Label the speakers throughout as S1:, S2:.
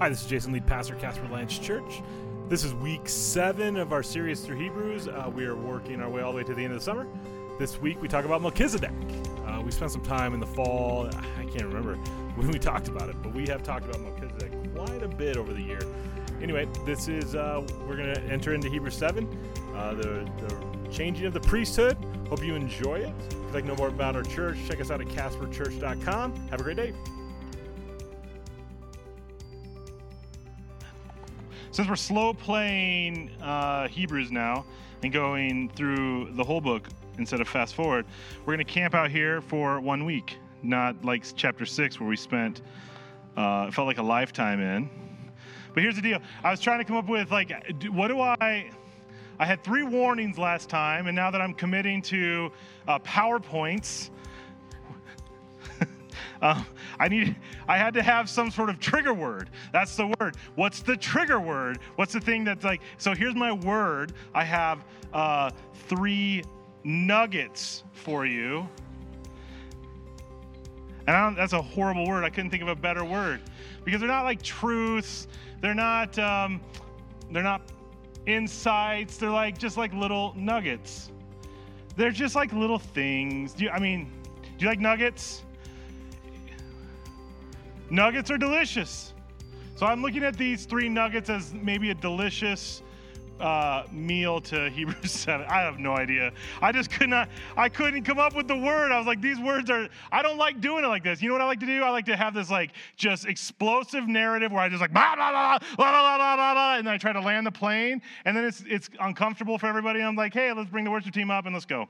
S1: Hi, this is Jason, lead pastor, Casper Alliance Church. This is week seven of our series through Hebrews. Uh, we are working our way all the way to the end of the summer. This week we talk about Melchizedek. Uh, we spent some time in the fall. I can't remember when we talked about it, but we have talked about Melchizedek quite a bit over the year. Anyway, this is uh, we're going to enter into Hebrews seven, uh, the, the changing of the priesthood. Hope you enjoy it. If you'd like to know more about our church, check us out at casperchurch.com. Have a great day. Since we're slow playing uh, Hebrews now and going through the whole book instead of fast forward, we're going to camp out here for one week, not like chapter six where we spent, uh, it felt like a lifetime in. But here's the deal I was trying to come up with, like, what do I. I had three warnings last time, and now that I'm committing to uh, PowerPoints, um, I need, I had to have some sort of trigger word. That's the word. What's the trigger word? What's the thing that's like? So here's my word. I have uh, three nuggets for you. And that's a horrible word. I couldn't think of a better word because they're not like truths. They're not. Um, they're not insights. They're like just like little nuggets. They're just like little things. Do you, I mean, do you like nuggets? Nuggets are delicious. So I'm looking at these three nuggets as maybe a delicious uh, meal to Hebrews 7. I have no idea. I just could not, I couldn't come up with the word. I was like, these words are, I don't like doing it like this. You know what I like to do? I like to have this like just explosive narrative where I just like, blah, blah, blah, blah, blah, blah, blah, blah, and then I try to land the plane. And then it's, it's uncomfortable for everybody. I'm like, hey, let's bring the worship team up and let's go.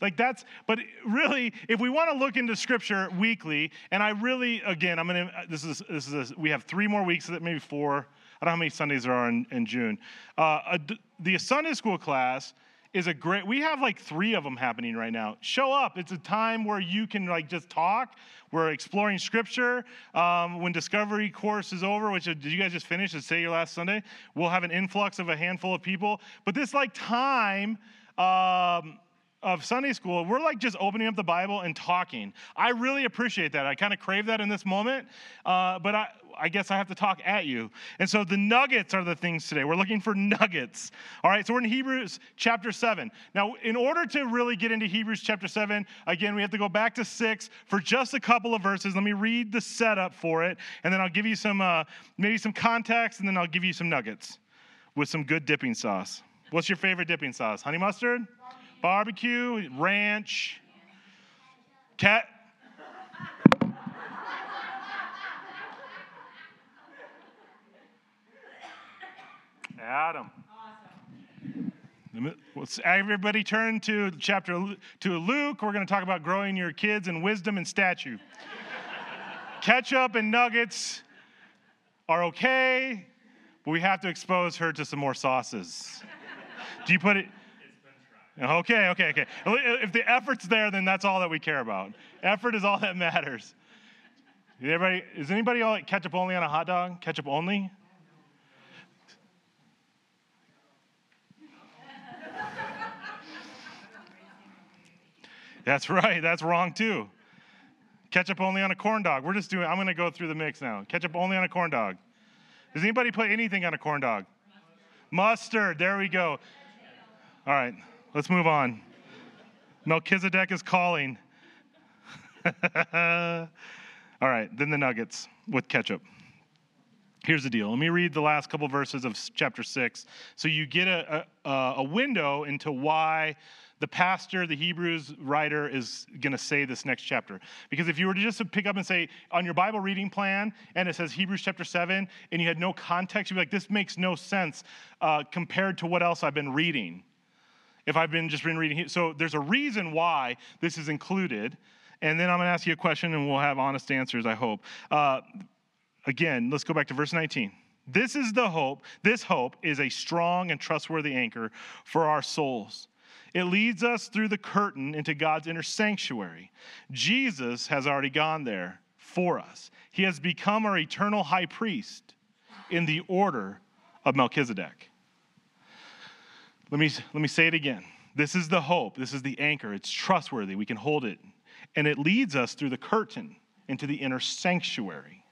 S1: Like that's, but really, if we want to look into scripture weekly, and I really, again, I'm going to, this is, this is, a, we have three more weeks, maybe four. I don't know how many Sundays there are in, in June. Uh, a, the Sunday school class is a great, we have like three of them happening right now. Show up. It's a time where you can like just talk. We're exploring scripture. Um, when Discovery course is over, which did you guys just finish? Did say your last Sunday? We'll have an influx of a handful of people. But this like time, um, of Sunday school, we're like just opening up the Bible and talking. I really appreciate that. I kind of crave that in this moment, uh, but I, I guess I have to talk at you. And so the nuggets are the things today. We're looking for nuggets. All right, so we're in Hebrews chapter 7. Now, in order to really get into Hebrews chapter 7, again, we have to go back to 6 for just a couple of verses. Let me read the setup for it, and then I'll give you some, uh, maybe some context, and then I'll give you some nuggets with some good dipping sauce. What's your favorite dipping sauce? Honey mustard? Barbecue, ranch, cat. Adam. Let's everybody turn to chapter to Luke. We're going to talk about growing your kids in wisdom and statue. Ketchup and nuggets are okay, but we have to expose her to some more sauces. Do you put it? Okay, okay, okay. If the effort's there, then that's all that we care about. Effort is all that matters. Everybody, is anybody all like ketchup only on a hot dog? Ketchup only? That's right. That's wrong too. Ketchup only on a corn dog. We're just doing. I'm going to go through the mix now. Ketchup only on a corn dog. Does anybody put anything on a corn dog? Mustard. There we go. All right. Let's move on. Melchizedek is calling. All right, then the nuggets with ketchup. Here's the deal. Let me read the last couple verses of chapter six, so you get a, a, a window into why the pastor, the Hebrews writer, is going to say this next chapter. Because if you were to just pick up and say on your Bible reading plan, and it says Hebrews chapter 7, and you had no context, you'd be like, this makes no sense uh, compared to what else I've been reading if I've been just been reading. So there's a reason why this is included. And then I'm going to ask you a question and we'll have honest answers, I hope. Uh, again, let's go back to verse 19. This is the hope. This hope is a strong and trustworthy anchor for our souls. It leads us through the curtain into God's inner sanctuary. Jesus has already gone there for us. He has become our eternal high priest in the order of Melchizedek. Let me, let me say it again. This is the hope. This is the anchor. It's trustworthy. We can hold it. And it leads us through the curtain into the inner sanctuary.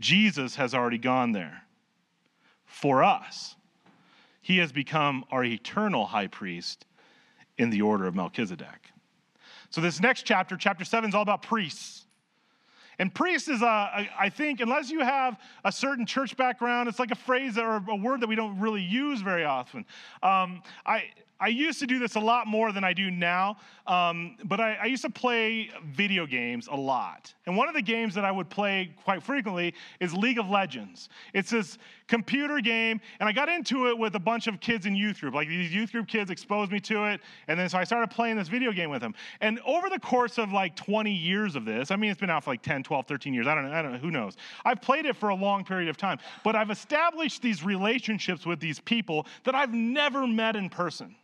S1: Jesus has already gone there for us. He has become our eternal high priest in the order of Melchizedek. So, this next chapter, chapter 7, is all about priests. And priest is, a, I think, unless you have a certain church background, it's like a phrase or a word that we don't really use very often. Um, I, I used to do this a lot more than I do now, um, but I, I, used to play video games a lot. And one of the games that I would play quite frequently is League of Legends. It's this computer game, and I got into it with a bunch of kids in youth group. Like these youth group kids exposed me to it, and then so I started playing this video game with them. And over the course of like 20 years of this, I mean, it's been out for like 10, 12, 13 years. I don't know, I don't know, who knows. I've played it for a long period of time, but I've established these relationships with these people that I've never met in person.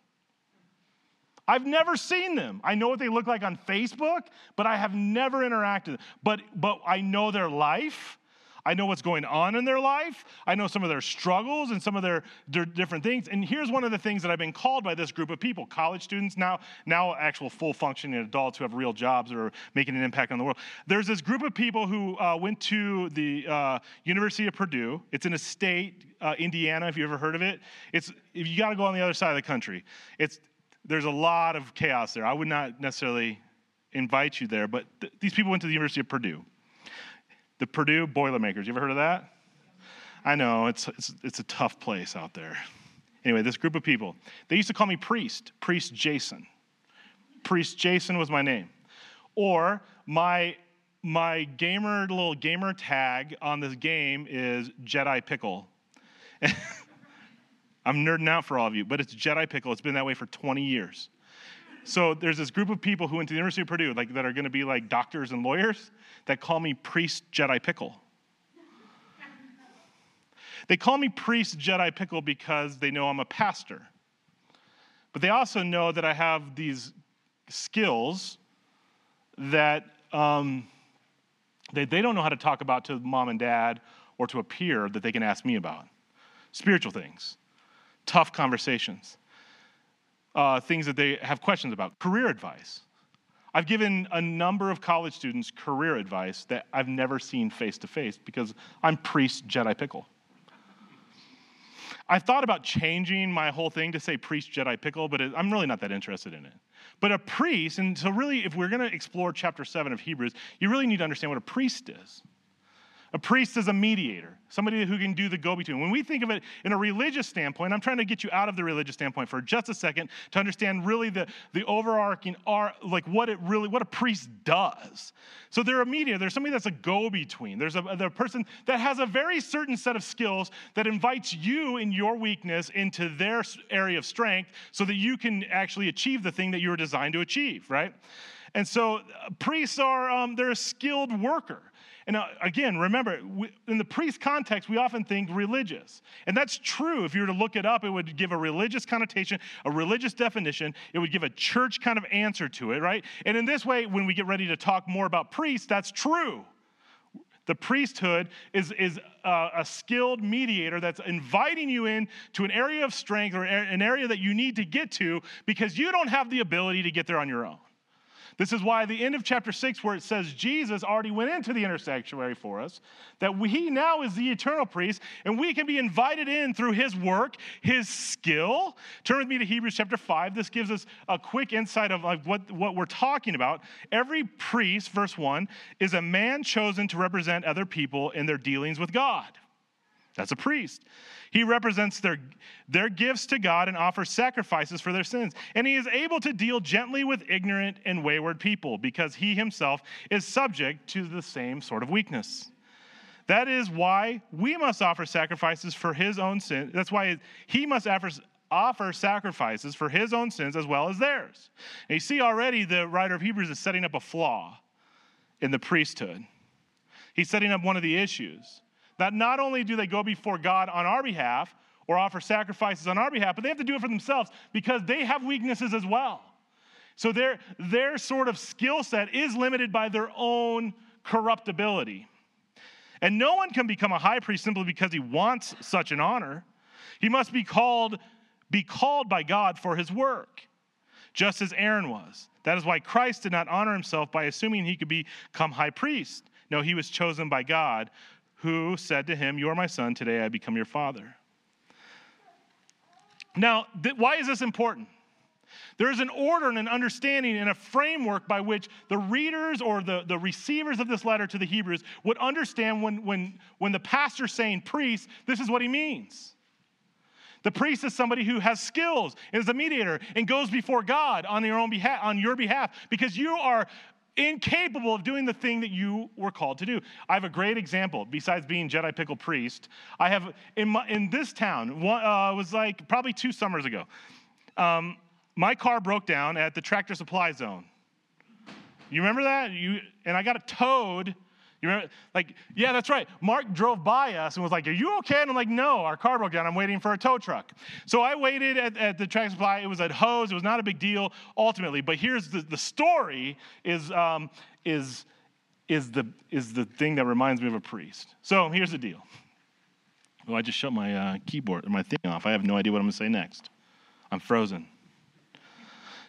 S1: I've never seen them. I know what they look like on Facebook, but I have never interacted. But but I know their life. I know what's going on in their life. I know some of their struggles and some of their, their, different things. And here's one of the things that I've been called by this group of people college students, now, now actual full functioning adults who have real jobs or making an impact on the world. There's this group of people who uh, went to the uh, University of Purdue. It's in a state, uh, Indiana, if you ever heard of it. It's, if you got to go on the other side of the country. It's, there's a lot of chaos there. I would not necessarily invite you there, but th- these people went to the University of Purdue. The Purdue Boilermakers. You ever heard of that? I know, it's, it's, it's a tough place out there. Anyway, this group of people, they used to call me Priest, Priest Jason. Priest Jason was my name. Or my, my gamer, little gamer tag on this game is Jedi Pickle. I'm nerding out for all of you, but it's Jedi Pickle. It's been that way for 20 years. So there's this group of people who went to the University of Purdue, like that are going to be like doctors and lawyers, that call me Priest Jedi Pickle. They call me Priest Jedi Pickle because they know I'm a pastor. But they also know that I have these skills that um, they, they don't know how to talk about to mom and dad or to a peer that they can ask me about. Spiritual things tough conversations, uh, things that they have questions about, career advice. I've given a number of college students career advice that I've never seen face to face because I'm priest Jedi Pickle. I thought about changing my whole thing to say priest Jedi Pickle, but it, I'm really not that interested in it. But a priest, and so really, if we're going to explore chapter 7 of Hebrews, you really need to understand what a priest is. A priest is a mediator, somebody who can do the go between. When we think of it in a religious standpoint, I'm trying to get you out of the religious standpoint for just a second to understand really the, the overarching art, like what it really, what a priest does. So they're a mediator, there's somebody that's a go between. There's a, a person that has a very certain set of skills that invites you in your weakness into their area of strength so that you can actually achieve the thing that you were designed to achieve, right? And so uh, priests are, um, they're a skilled worker. And uh, again, remember, in the priest context, we often think religious. And that's true. If you were to look it up, it would give a religious connotation, a religious definition. It would give a church kind of answer to it, right? And in this way, when we get ready to talk more about priests, that's true. The priesthood is, is a, a, skilled mediator that's inviting you in to an area of strength or an area that you need to get to because you don't have the ability to get there on your own. This is why the end of chapter 6, where it says Jesus already went into the inner sanctuary for us, that he now is the eternal priest, and we can be invited in through his work, his skill. Turn with me to Hebrews chapter 5. This gives us a quick insight of like what, what we're talking about. Every priest, verse 1, is a man chosen to represent other people in their dealings with God. That's a priest. He represents their, their gifts to God and offers sacrifices for their sins. And he is able to deal gently with ignorant and wayward people because he himself is subject to the same sort of weakness. That is why we must offer sacrifices for his own sin. That's why he must offer, sacrifices for his own sins as well as theirs. And you see already the writer of Hebrews is setting up a flaw in the priesthood. He's setting up one of the issues that not only do they go before God on our behalf or offer sacrifices on our behalf, but they have to do it for themselves because they have weaknesses as well. So their, their sort of skill set is limited by their own corruptibility. And no one can become a high priest simply because he wants such an honor. He must be called, be called by God for his work, just as Aaron was. That is why Christ did not honor himself by assuming he could become high priest. No, he was chosen by God who said to him, You are my son, today I become your father. Now, th- why is this important? There is an order and an understanding and a framework by which the readers or the, the receivers of this letter to the Hebrews would understand when, when, when the pastor's saying priest, this is what he means. The priest is somebody who has skills, is a mediator, and goes before God on your own behalf, on your behalf, because you are incapable of doing the thing that you were called to do. I have a great example. Besides being Jedi Pickle Priest, I have in my, in this town. One, uh, was like probably two summers ago. Um, my car broke down at the Tractor Supply Zone. You remember that? You and I got it towed you remember? Like, yeah, that's right. Mark drove by us and was like, Are you okay? And I'm like, No, our car broke down. I'm waiting for a tow truck. So I waited at, at the Tractor Supply. It was at hose. It was not a big deal ultimately. But here's the, the story is, um, is, is, the, is the thing that reminds me of a priest. So here's the deal. Oh, I just shut my uh, keyboard or my thing off. I have no idea what I'm going to say next. I'm frozen.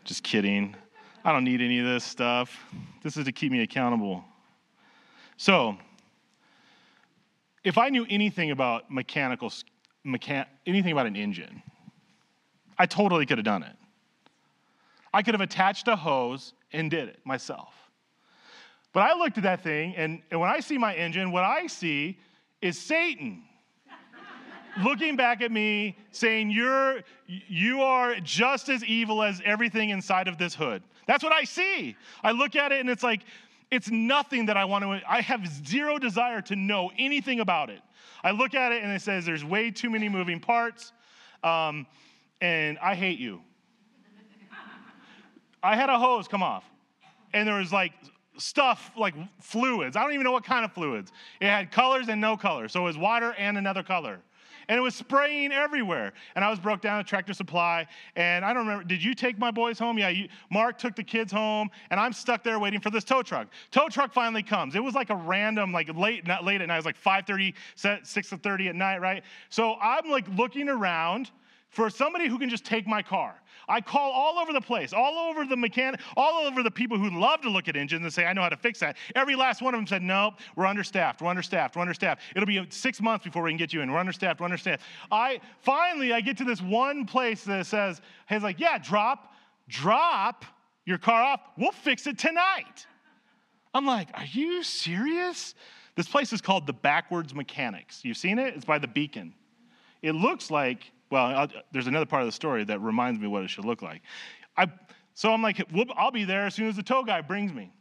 S1: Just kidding. I don't need any of this stuff. This is to keep me accountable. So, if I knew anything about mechanical, mechan- anything about an engine, I totally could have done it. I could have attached a hose and did it myself. But I looked at that thing, and, and when I see my engine, what I see is Satan looking back at me saying, You're, You are just as evil as everything inside of this hood. That's what I see. I look at it, and it's like, it's nothing that I want to, I have zero desire to know anything about it. I look at it and it says there's way too many moving parts, um, and I hate you. I had a hose come off, and there was like stuff like fluids. I don't even know what kind of fluids. It had colors and no colors. So it was water and another color and it was spraying everywhere. And I was broke down at Tractor Supply, and I don't remember. Did you take my boys home? Yeah, you, Mark took the kids home, and I'm stuck there waiting for this tow truck. Tow truck finally comes. It was like a random, like late, not late at night. It was like 5:30, 6:30 at night, right? So I'm like looking around for somebody who can just take my car. I call all over the place, all over the mechanic, all over the people who love to look at engines and say, I know how to fix that. Every last one of them said, Nope, we're understaffed, we're understaffed, we're understaffed. It'll be six months before we can get you in. We're understaffed, we're understaffed. I finally I get to this one place that says, He's like, Yeah, drop, drop your car off. We'll fix it tonight. I'm like, Are you serious? This place is called the Backwards Mechanics. You've seen it? It's by the beacon. It looks like well, I'll, there's another part of the story that reminds me what it should look like. I, so I'm like, I'll be there as soon as the tow guy brings me.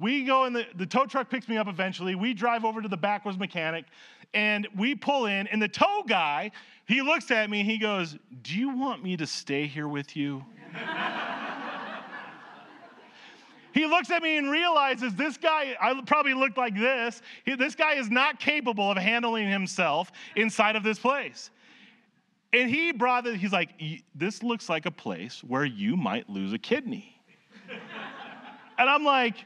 S1: We go and the, the tow truck picks me up eventually. We drive over to the backwards mechanic and we pull in. And the tow guy, he looks at me and he goes, Do you want me to stay here with you? he looks at me and realizes this guy, I probably looked like this. He, this guy is not capable of handling himself inside of this place. And he brought it, he's like, this looks like a place where you might lose a kidney. and I'm like,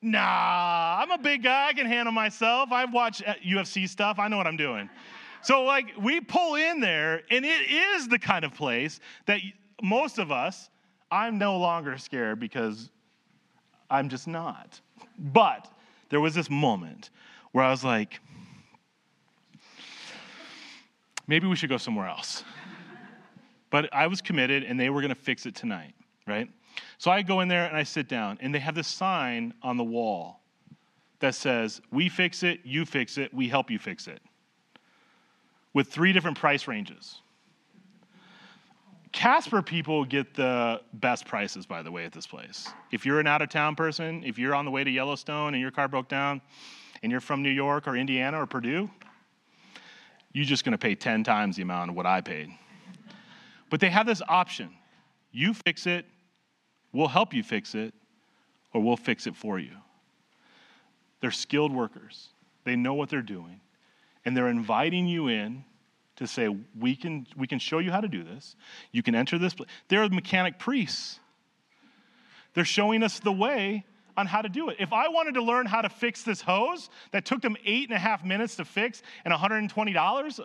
S1: nah, I'm a big guy. I can handle myself. I've watched UFC uh, stuff. I know what I'm doing. So, like, we pull in there, and it is the kind of place that most of us, I'm no longer scared because I'm just not. But there was this moment where I was like, maybe we should go somewhere else. but I was committed and they were going to fix it tonight, right? So I go in there and I sit down, and they have this sign on the wall that says, We fix it, you fix it, we help you fix it, with three different price ranges. Casper people get the best prices, by the way, at this place. If you're an out of town person, if you're on the way to Yellowstone and your car broke down, and you're from New York or Indiana or Purdue, you're just going to pay 10 times the amount of what I paid. But they have this option you fix it, we'll help you fix it, or we'll fix it for you. They're skilled workers, they know what they're doing, and they're inviting you in to say, we can, we can show you how to do this. You can enter this. place. They're mechanic priests. They're showing us the way on how to do it. If I wanted to learn how to fix this hose that took them eight and a half minutes to fix and $120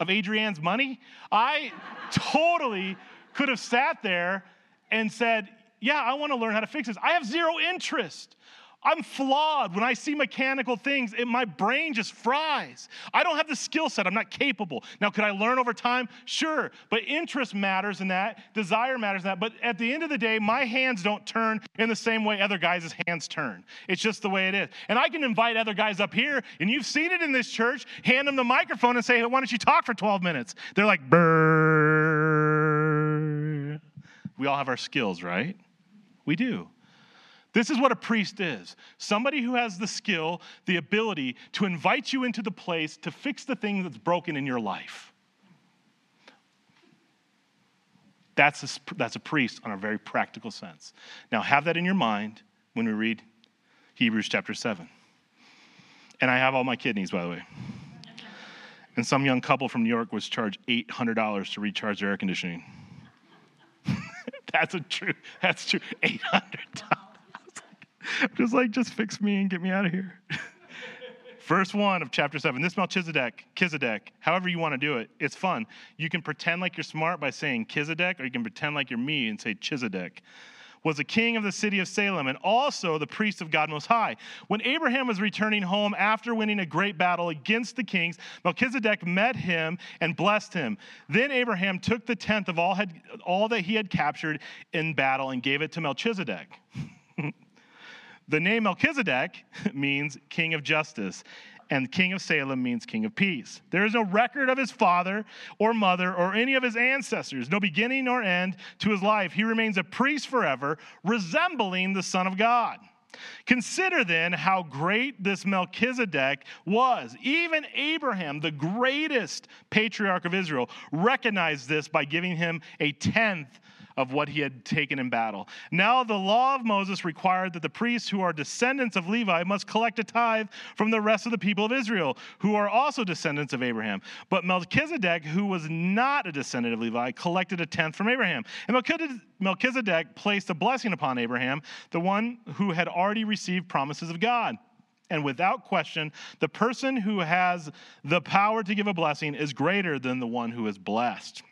S1: of Adrienne's money, I totally could have sat there and said, Yeah, I want to learn how to fix this. I have zero interest. I'm flawed. When I see mechanical things, it, my brain just fries. I don't have the skill set. I'm not capable. Now, could I learn over time? Sure. But interest matters in that, desire matters in that. But at the end of the day, my hands don't turn in the same way other guys' hands turn. It's just the way it is. And I can invite other guys up here, and you've seen it in this church, hand them the microphone and say, hey, why don't you talk for 12 minutes? They're like, brrr. We all have our skills, right? We do. This is what a priest is somebody who has the skill, the ability to invite you into the place to fix the thing that's broken in your life. That's a, that's a priest on a very practical sense. Now, have that in your mind when we read Hebrews chapter 7. And I have all my kidneys, by the way. And some young couple from New York was charged $800 to recharge their air conditioning. that's a true, that's true. $800. just like, just fix me and get me out of here. Verse 1 of chapter 7. This Melchizedek, Kizedek, however you want to do it, it's fun. You can pretend like you're smart by saying Kizedek, or you can pretend like you're me and say Chizedek. Was a king of the city of Salem and also the priest of God Most High. When Abraham was returning home after winning a great battle against the kings, Melchizedek met him and blessed him. Then Abraham took the tenth of all, had, all that he had captured in battle and gave it to Melchizedek. The name Melchizedek means king of justice, and king of Salem means king of peace. There is no record of his father or mother or any of his ancestors, no beginning nor end to his life. He remains a priest forever, resembling the Son of God. Consider then how great this Melchizedek was. Even Abraham, the greatest patriarch of Israel, recognized this by giving him a tenth of what he had taken in battle. Now, the law of Moses required that the priests who are descendants of Levi must collect a tithe from the rest of the people of Israel, who are also descendants of Abraham. But Melchizedek, who was not a descendant of Levi, collected a tenth from Abraham. And Melchizedek placed a blessing upon Abraham, the one who had already received promises of God. And without question, the person who has the power to give a blessing is greater than the one who is blessed.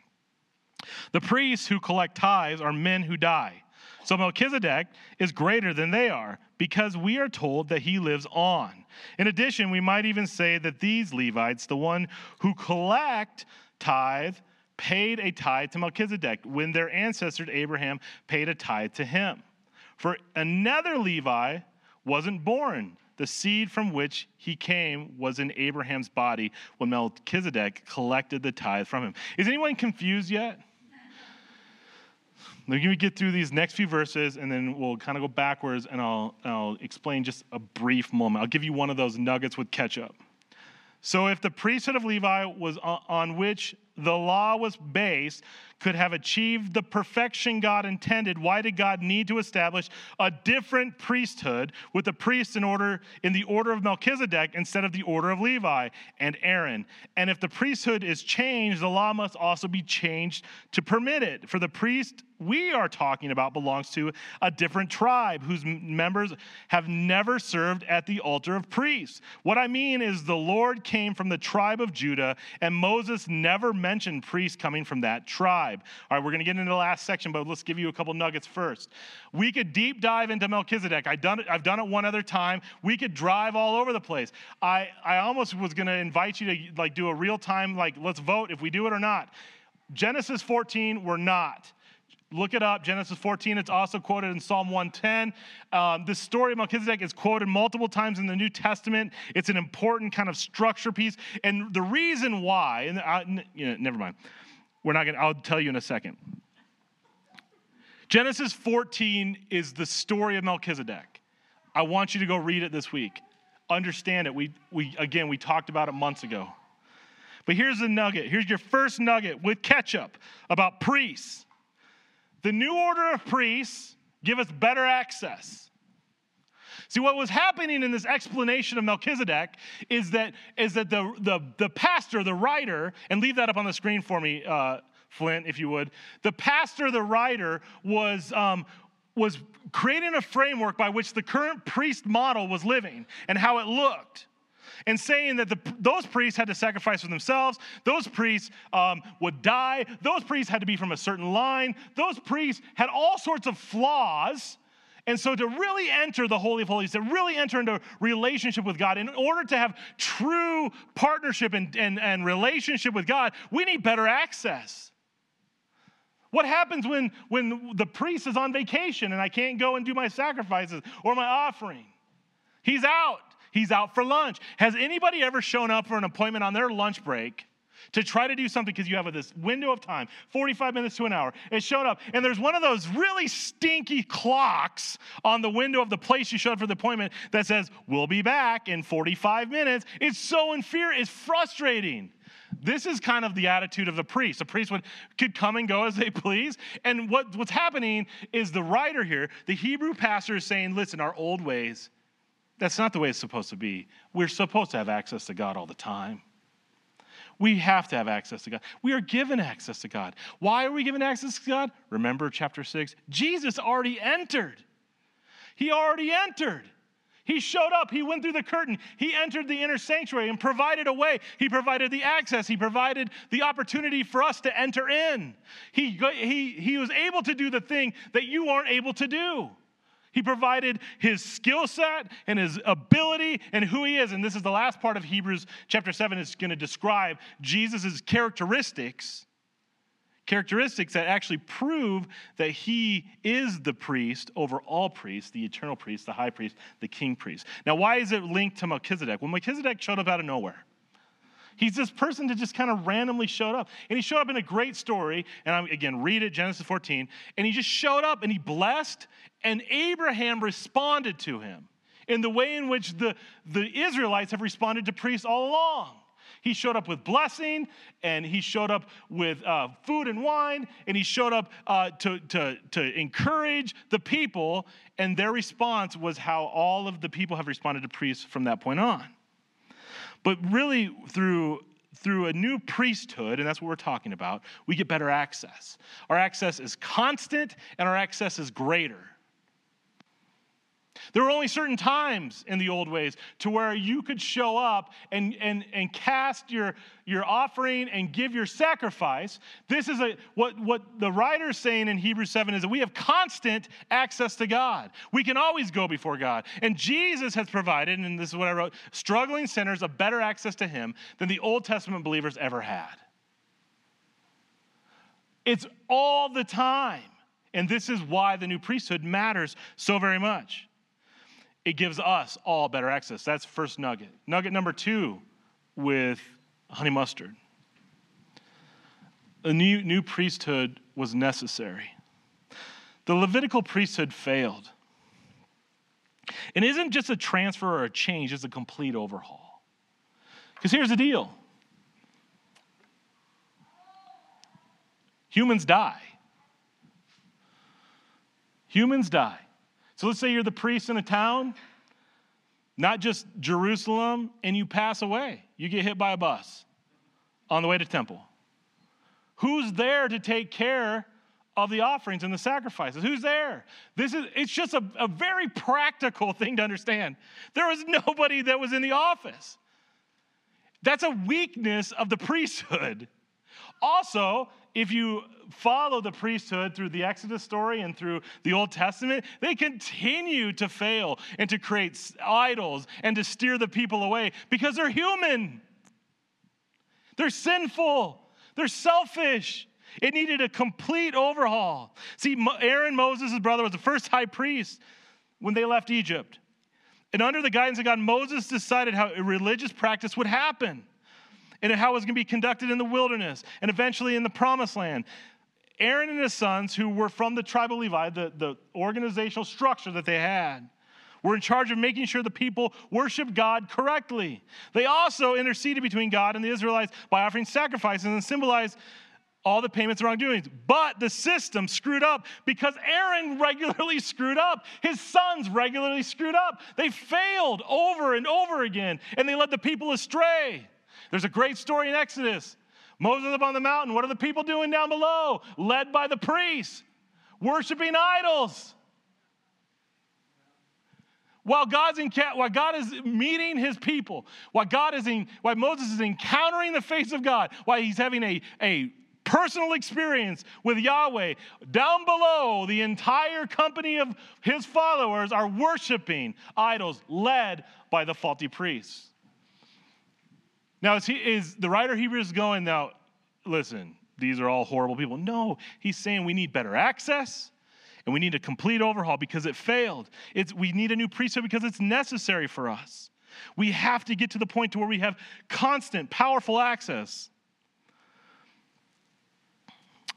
S1: The priests who collect tithes are men who die. So Melchizedek is greater than they are because we are told that he lives on. In addition, we might even say that these Levites, the one who collect tithe, paid a tithe to Melchizedek when their ancestor Abraham paid a tithe to him. For another Levi wasn't born. The seed from which he came was in Abraham's body when Melchizedek collected the tithe from him. Is anyone confused yet? Let me get through these next few verses and then we'll kind of go backwards and I'll, I'll explain just a brief moment. I'll give you one of those nuggets with ketchup. So, if the priesthood of Levi was on which the law was based could have achieved the perfection God intended, why did God need to establish a different priesthood with the priests in order in the order of Melchizedek instead of the order of Levi and Aaron? And if the priesthood is changed, the law must also be changed to permit it. For the priest we are talking about belongs to a different tribe whose members have never served at the altar of priests. What I mean is the Lord came from the tribe of Judah and Moses never mentioned priests coming from that tribe. All right, we're going to get into the last section, but let's give you a couple nuggets first. We could deep dive into Melchizedek. I've done it, I've done it one other time. We could drive all over the place. I, I almost was going to invite you to like do a real time, like, let's vote if we do it or not. Genesis 14, we're not. Look it up, Genesis 14. It's also quoted in Psalm 110. Um, this story of Melchizedek is quoted multiple times in the New Testament. It's an important kind of structure piece. And the reason why, and I, you know, never mind. We're not going to, I'll tell you in a second. Genesis 14 is the story of Melchizedek. I want you to go read it this week. Understand it. We, we again, we talked about it months ago. But here's the nugget. Here's your first nugget with ketchup about priests. The new order of priests give us better access. See, what was happening in this explanation of Melchizedek is that, is that the, the, the pastor, the writer, and leave that up on the screen for me, uh, Flint, if you would. The pastor, the writer, was, um, was creating a framework by which the current priest model was living and how it looked and saying that the, those priests had to sacrifice for themselves. Those priests um, would die. Those priests had to be from a certain line. Those priests had all sorts of flaws And so, to really enter the Holy of Holies, to really enter into relationship with God, in order to have true partnership and, and, and relationship with God, we need better access. What happens when, when the priest is on vacation and I can't go and do my sacrifices or my offering? He's out. He's out for lunch. Has anybody ever shown up for an appointment on their lunch break to try to do something because you have this window of time, 45 minutes to an hour. It showed up, and there's one of those really stinky clocks on the window of the place you showed up for the appointment that says, We'll be back in 45 minutes. It's so infuriating, it's frustrating. This is kind of the attitude of the priest. The priest would, could come and go as they please. And what, what's happening is the writer here, the Hebrew pastor, is saying, Listen, our old ways, that's not the way it's supposed to be. We're supposed to have access to God all the time. We have to have access to God. We are given access to God. Why are we given access to God? Remember chapter 6? Jesus already entered. He already entered. He showed up. He went through the curtain. He entered the inner sanctuary and provided a way. He provided the access. He provided the opportunity for us to enter in. He, he, he was able to do the thing that you aren't able to do. He provided his skill set and his ability and who he is. And this is the last part of Hebrews chapter 7 is going to describe Jesus' characteristics, characteristics that actually prove that he is the priest over all priests, the eternal priest, the high priest, the king priest. Now, why is it linked to Melchizedek? Well, Melchizedek showed up out of nowhere. He's this person that just kind of randomly showed up. And he showed up in a great story. And I'm, again, read it, Genesis 14. And he just showed up and he blessed and Abraham responded to him in the way in which the, the Israelites have responded to priests all along. He showed up with blessing, and he showed up with uh, food and wine, and he showed up uh, to, to, to encourage the people, and their response was how all of the people have responded to priests from that point on. But really, through through a new priesthood, and that's what we're talking about, we get better access. Our access is constant and our access is greater. There were only certain times in the old ways to where you could show up and, and, and cast your, your offering and give your sacrifice. This is a, what, what the writer is saying in Hebrews 7 is that we have constant access to God. We can always go before God. And Jesus has provided, and this is what I wrote, struggling sinners a better access to Him than the Old Testament believers ever had. It's all the time. And this is why the new priesthood matters so very much it gives us all better access. That's first nugget. Nugget number two with honey mustard. A new, new priesthood was necessary. The Levitical priesthood failed. It isn't just a transfer or a change, it's a complete overhaul. Because here's the deal humans die. Humans die. So let's say you're the priest in a town, not just Jerusalem, and you pass away. You get hit by a bus on the way to temple. Who's there to take care of the offerings and the sacrifices? Who's there? This is it's just a, a very practical thing to understand. There was nobody that was in the office. That's a weakness of the priesthood. Also, if you follow the priesthood through the Exodus story and through the Old Testament, they continue to fail and to create idols and to steer the people away because they're human. They're sinful. They're selfish. It needed a complete overhaul. See, Aaron, Moses' brother, was the first high priest when they left Egypt. And under the guidance of God, Moses decided how religious practice would happen and how it was going to be conducted in the wilderness and eventually in the promised land. Aaron and his sons, who were from the tribe of Levi, the, the organizational structure that they had, were in charge of making sure the people worshiped God correctly. They also interceded between God and the Israelites by offering sacrifices and symbolized all the payments and wrongdoings. But the system screwed up because Aaron regularly screwed up. His sons regularly screwed up. They failed over and over again, and they led the people astray. There's a great story in Exodus. Moses up on the mountain. What are the people doing down below? Led by the priests, worshiping idols. While God's in, while God is meeting his people, while God is in, while Moses is encountering the face of God, while he's having a, a personal experience with Yahweh. Down below, the entire company of his followers are worshiping idols led by the faulty priests. Now, is, he, is the writer of Hebrews going, now, listen, these are all horrible people? No, he's saying we need better access and we need a complete overhaul because it failed. It's, we need a new priesthood because it's necessary for us. We have to get to the point to where we have constant, powerful access.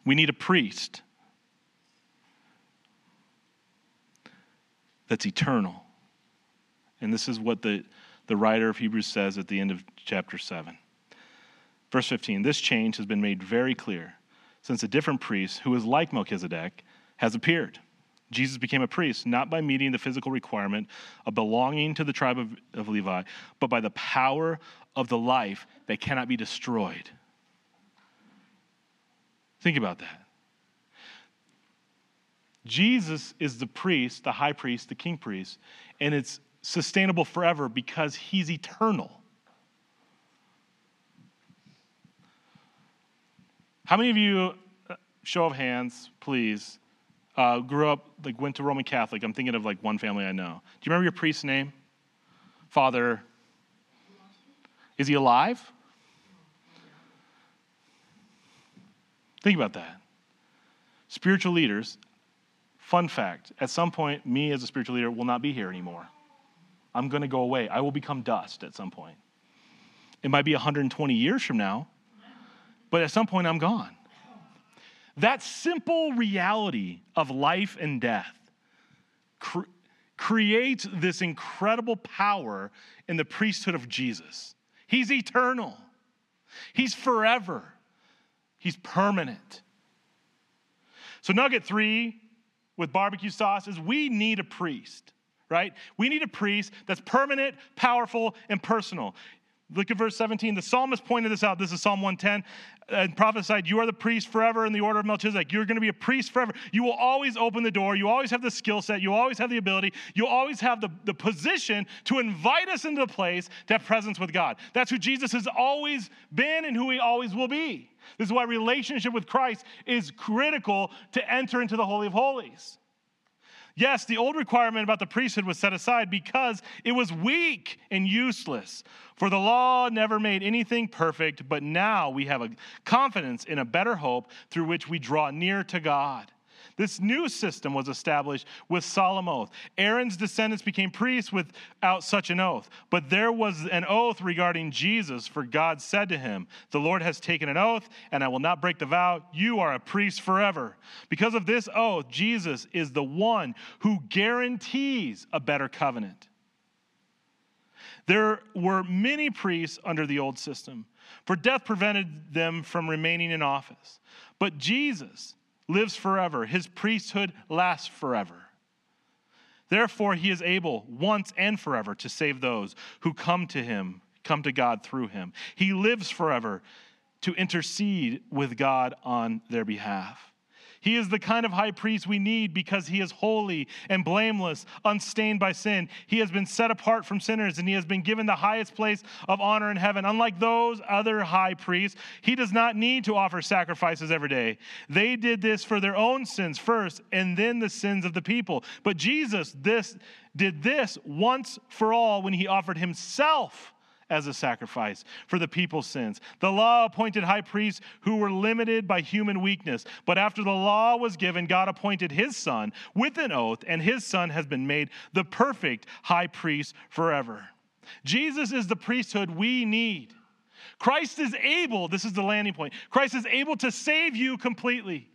S1: We need a priest that's eternal. And this is what the, the writer of Hebrews says at the end of chapter 7. Verse 15 This change has been made very clear since a different priest who is like Melchizedek has appeared. Jesus became a priest not by meeting the physical requirement of belonging to the tribe of, of Levi, but by the power of the life that cannot be destroyed. Think about that. Jesus is the priest, the high priest, the king priest, and it's sustainable forever because he's eternal. How many of you, uh, show of hands, please, uh, grew up, like went to Roman Catholic? I'm thinking of like one family I know. Do you remember your priest's name? Father. Is he alive? Think about that. Spiritual leaders, fun fact, at some point, me as a spiritual leader will not be here anymore. I'm going to go away. I will become dust at some point. It might be 120 years from now, but at some point I'm gone. That simple reality of life and death cre- creates this incredible power in the priesthood of Jesus. He's eternal, He's forever, He's permanent. So, nugget three with barbecue sauce is we need a priest right? We need a priest that's permanent, powerful, and personal. Look at verse 17. The psalmist pointed this out. This is Psalm 110 and prophesied, You are the priest forever in the order of Melchizedek. You're going to be a priest forever. You will always open the door. You always have the skill set. You always have the ability. You always have the, the position to invite us into the place to have presence with God. That's who Jesus has always been and who he always will be. This is why relationship with Christ is critical to enter into the Holy of Holies. Yes, the old requirement about the priesthood was set aside because it was weak and useless. For the law never made anything perfect, but now we have a confidence in a better hope through which we draw near to God. This new system was established with solemn oath. Aaron's descendants became priests without such an oath. But there was an oath regarding Jesus, for God said to him, The Lord has taken an oath, and I will not break the vow. You are a priest forever. Because of this oath, Jesus is the one who guarantees a better covenant. There were many priests under the old system, for death prevented them from remaining in office. But Jesus, lives forever, his priesthood lasts forever. Therefore, he is able once and forever to save those who come to him, come to God through him. He lives forever to intercede with God on their behalf. He is the kind of high priest we need because he is holy and blameless, unstained by sin. He has been set apart from sinners and he has been given the highest place of honor in heaven. Unlike those other high priests, he does not need to offer sacrifices every day. They did this for their own sins first and then the sins of the people. But Jesus this did this once for all when he offered himself as a sacrifice for the people's sins. The law appointed high priests who were limited by human weakness. But after the law was given, God appointed his son with an oath, and his son has been made the perfect high priest forever. Jesus is the priesthood we need. Christ is able, this is the landing point, Christ is able to save you completely.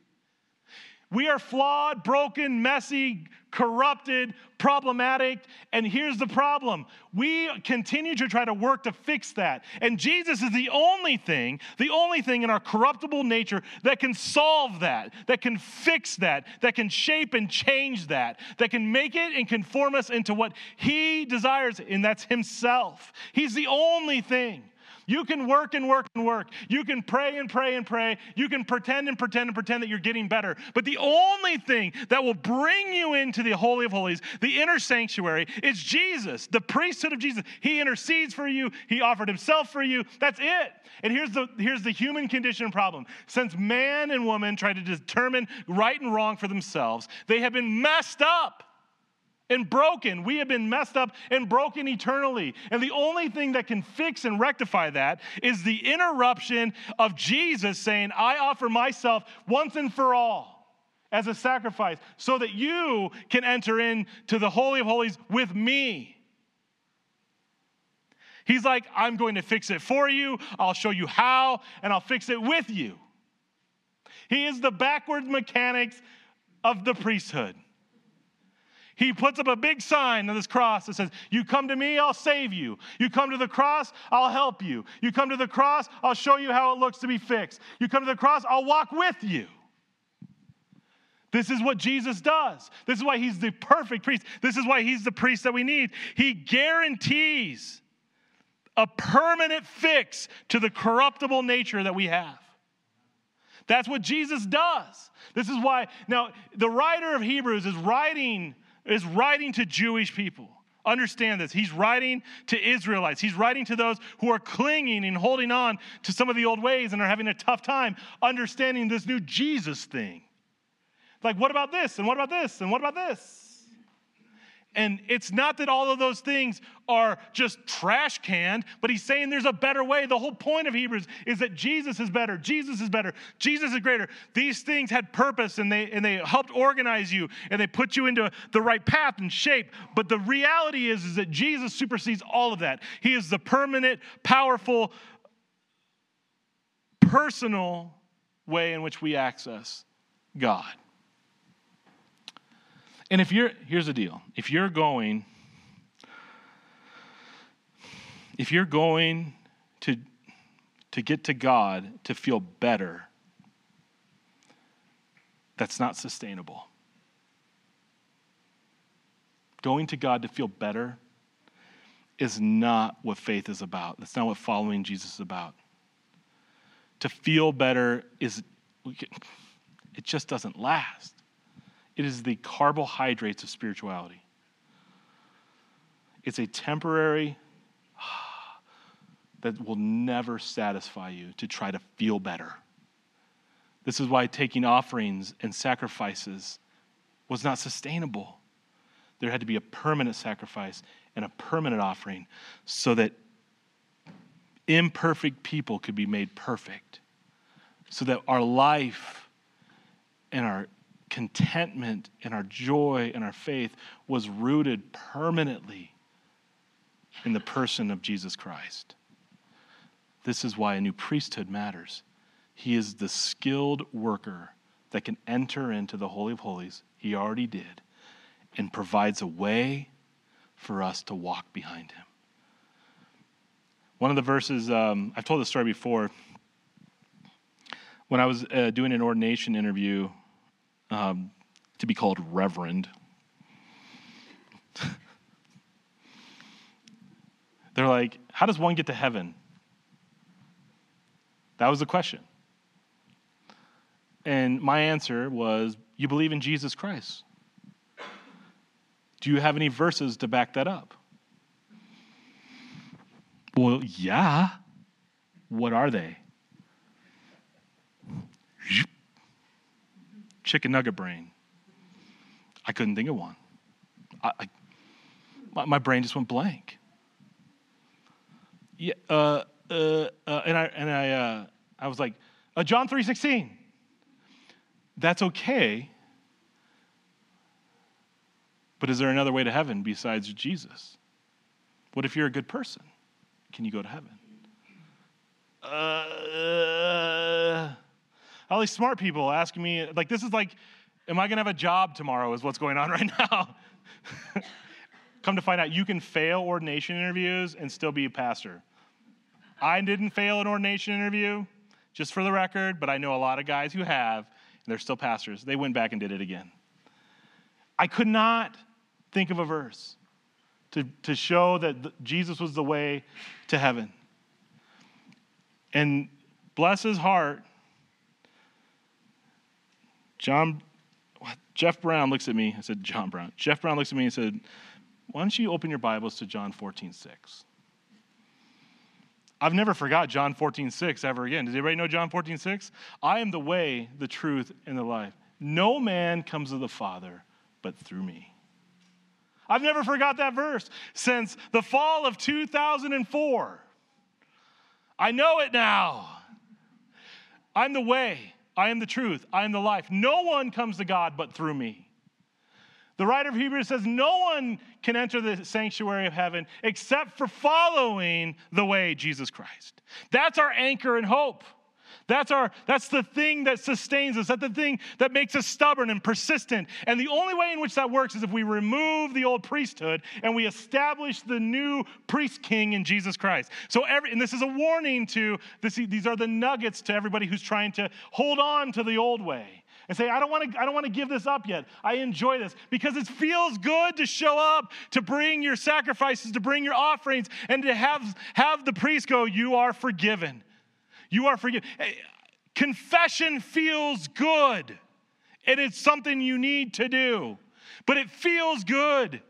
S1: We are flawed, broken, messy, corrupted, problematic. And here's the problem we continue to try to work to fix that. And Jesus is the only thing, the only thing in our corruptible nature that can solve that, that can fix that, that can shape and change that, that can make it and conform us into what He desires, and that's Himself. He's the only thing. You can work and work and work. You can pray and pray and pray. You can pretend and pretend and pretend that you're getting better. But the only thing that will bring you into the Holy of Holies, the inner sanctuary, is Jesus, the priesthood of Jesus. He intercedes for you, He offered Himself for you. That's it. And here's the, here's the human condition problem. Since man and woman try to determine right and wrong for themselves, they have been messed up and broken. We have been messed up and broken eternally. And the only thing that can fix and rectify that is the interruption of Jesus saying, I offer myself once and for all as a sacrifice so that you can enter into the Holy of Holies with me. He's like, I'm going to fix it for you, I'll show you how, and I'll fix it with you. He is the backwards mechanics of the priesthood. He puts up a big sign on this cross that says, You come to me, I'll save you. You come to the cross, I'll help you. You come to the cross, I'll show you how it looks to be fixed. You come to the cross, I'll walk with you. This is what Jesus does. This is why he's the perfect priest. This is why he's the priest that we need. He guarantees a permanent fix to the corruptible nature that we have. That's what Jesus does. This is why, now, the writer of Hebrews is writing is writing to Jewish people. Understand this. He's writing to Israelites. He's writing to those who are clinging and holding on to some of the old ways and are having a tough time understanding this new Jesus thing. Like, what about this? And what about this? And what about this? And it's not that all of those things are just trash canned, but he's saying there's a better way. The whole point of Hebrews is that Jesus is better. Jesus is better. Jesus is greater. These things had purpose and they and they helped organize you and they put you into the right path and shape. But the reality is, is that Jesus supersedes all of that. He is the permanent, powerful, personal way in which we access God. And if you're, here's the deal if you're going, if you're going to, to get to God to feel better, that's not sustainable. Going to God to feel better is not what faith is about. That's not what following Jesus is about. To feel better is, it just doesn't last. It is the carbohydrates of spirituality. It's a temporary that will never satisfy you to try to feel better. This is why taking offerings and sacrifices was not sustainable. There had to be a permanent sacrifice and a permanent offering so that imperfect people could be made perfect, so that our life and our contentment and our joy and our faith was rooted permanently in the person of Jesus Christ. This is why a new priesthood matters. He is the skilled worker that can enter into the Holy of Holies. He already did, and provides a way for us to walk behind him. One of the verses, um, I've told this story before. When I was uh, doing an ordination interview um, to be called Reverend. They're like, how does one get to heaven? That was the question. And my answer was, you believe in Jesus Christ. Do you have any verses to back that up? Well, yeah. What are they? Chicken nugget brain. I couldn't think of one. I, I my, my, brain just went blank. Yeah, uh, uh, uh, and I and I uh, I was like, uh, John three sixteen. That's okay. But is there another way to heaven besides Jesus? What if you're a good person? Can you go to heaven? All these smart people asking me, like, this is like, am I going to have a job tomorrow? Is what's going on right now. Come to find out, you can fail ordination interviews and still be a pastor. I didn't fail an ordination interview, just for the record, but I know a lot of guys who have, and they're still pastors. They went back and did it again. I could not think of a verse to, to show that Jesus was the way to heaven. And bless his heart, John, Jeff Brown looks at me. I said, John Brown. Jeff Brown looks at me and said, Why don't you open your Bibles to John 14, 6? I've never forgot John 14, 6 ever again. Does anybody know John 14, 6? I am the way, the truth, and the life. No man comes to the Father but through me. I've never forgot that verse since the fall of 2004. I know it now. I'm the way, I am the truth, I am the life. No one comes to God but through me. The writer of Hebrews says, No one can enter the sanctuary of heaven except for following the way, Jesus Christ. That's our anchor and hope. That's, our, that's the thing that sustains us. That's the thing that makes us stubborn and persistent. And the only way in which that works is if we remove the old priesthood and we establish the new priest king in Jesus Christ. So, every, and this is a warning to this, these are the nuggets to everybody who's trying to hold on to the old way and say, I don't want to, I don't want to give this up yet. I enjoy this because it feels good to show up, to bring your sacrifices, to bring your offerings, and to have, have the priest go, You are forgiven. You are forgiven. Eh, confession feels good, and it's something you need to do, but it feels good.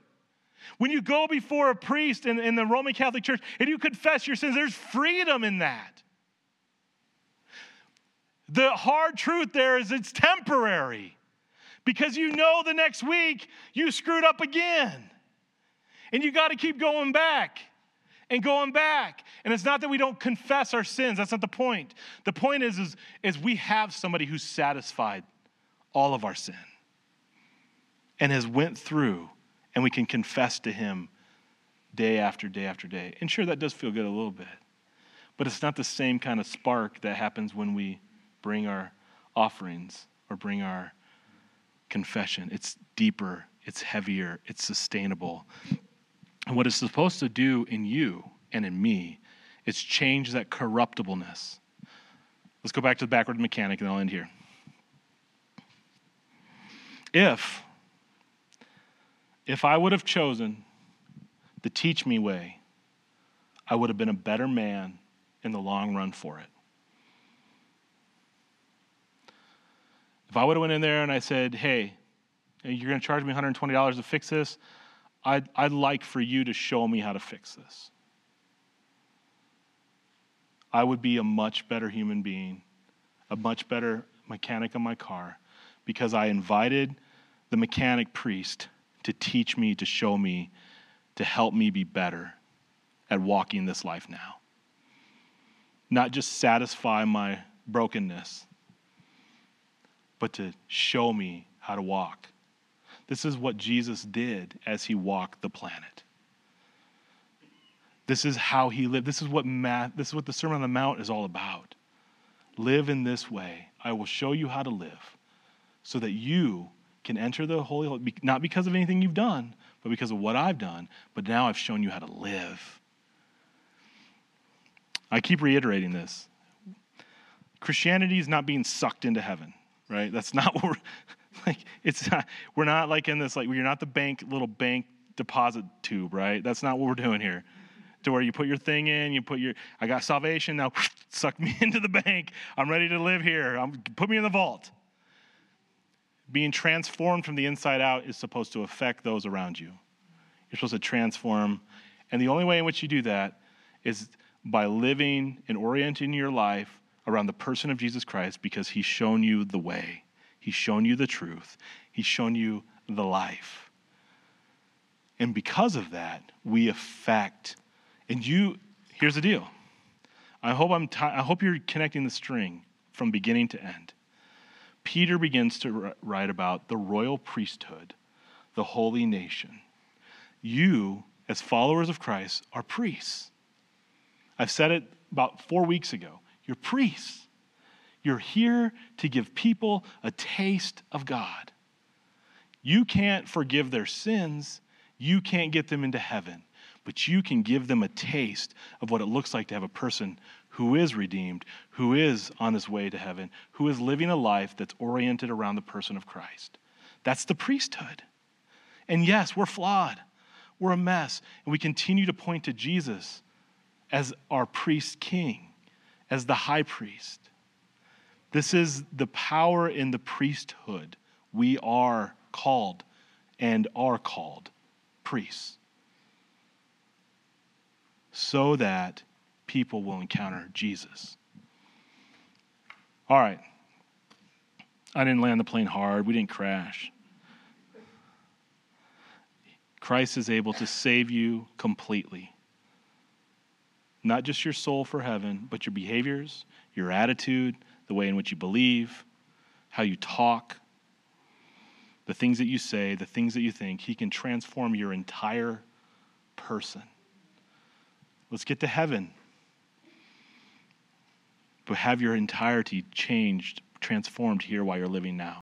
S1: When you go before a priest in, in the Roman Catholic Church and you confess your sins, there's freedom in that. The hard truth there is it's temporary because you know the next week you screwed up again. And you got to keep going back and going back. And it's not that we don't confess our sins. That's not the point. The point is, is, is we have somebody who's satisfied all of our sin and has went through and we can confess to him day after day after day. And sure, that does feel good a little bit. But it's not the same kind of spark that happens when we bring our offerings or bring our confession. It's deeper, it's heavier, it's sustainable. And what it's supposed to do in you and in me is change that corruptibleness. Let's go back to the backward mechanic and I'll end here. If if I would have chosen the teach me way, I would have been a better man in the long run for it. If I would have went in there and I said, "Hey, you're going to charge me $120 to fix this," I'd, I'd like for you to show me how to fix this. I would be a much better human being, a much better mechanic on my car, because I invited the mechanic priest to teach me, to show me, to help me be better at walking this life now. Not just satisfy my brokenness, but to show me how to walk this is what Jesus did as he walked the planet. This is how he lived. This is what this is what the Sermon on the Mount is all about. Live in this way. I will show you how to live so that you can enter the holy not because of anything you've done, but because of what I've done, but now I've shown you how to live. I keep reiterating this. Christianity is not being sucked into heaven, right? That's not what we're like it's not, we're not like in this like you're not the bank little bank deposit tube, right? That's not what we're doing here. To where you put your thing in, you put your I got salvation now, suck me into the bank. I'm ready to live here. I'm, put me in the vault. Being transformed from the inside out is supposed to affect those around you. You're supposed to transform, and the only way in which you do that is by living and orienting your life around the person of Jesus Christ because he's shown you the way. He's shown you the truth, He's shown you the life. And because of that, we affect. And you, here's the deal. I hope, I'm t- I hope you're connecting the string from beginning to end. Peter begins to write about the royal priesthood, the holy nation. You, as followers of Christ, are priests. I've said it about four weeks ago. You're priests. You're here to give people a taste of God. You can't forgive their sins, you can't get them into heaven, but you can give them a taste of what it looks like to have a person who is redeemed, who is on his way to heaven, who is living a life that's oriented around the person of Christ. That's the priesthood. And yes, we're flawed. We're a mess. And we continue to point to Jesus as our priest king as the high priest. This is the power in the priesthood. We are called and are called priests so that people will encounter Jesus. All right. I didn't land the plane hard. We didn't crash. Christ is able to save you completely. Not just your soul for heaven, but your behaviors, your attitude, the way in which you believe, how you talk, the things that you say, the things that you think. He can transform your entire person. Let's get to heaven. But have your entirety changed, transformed here while you're living now.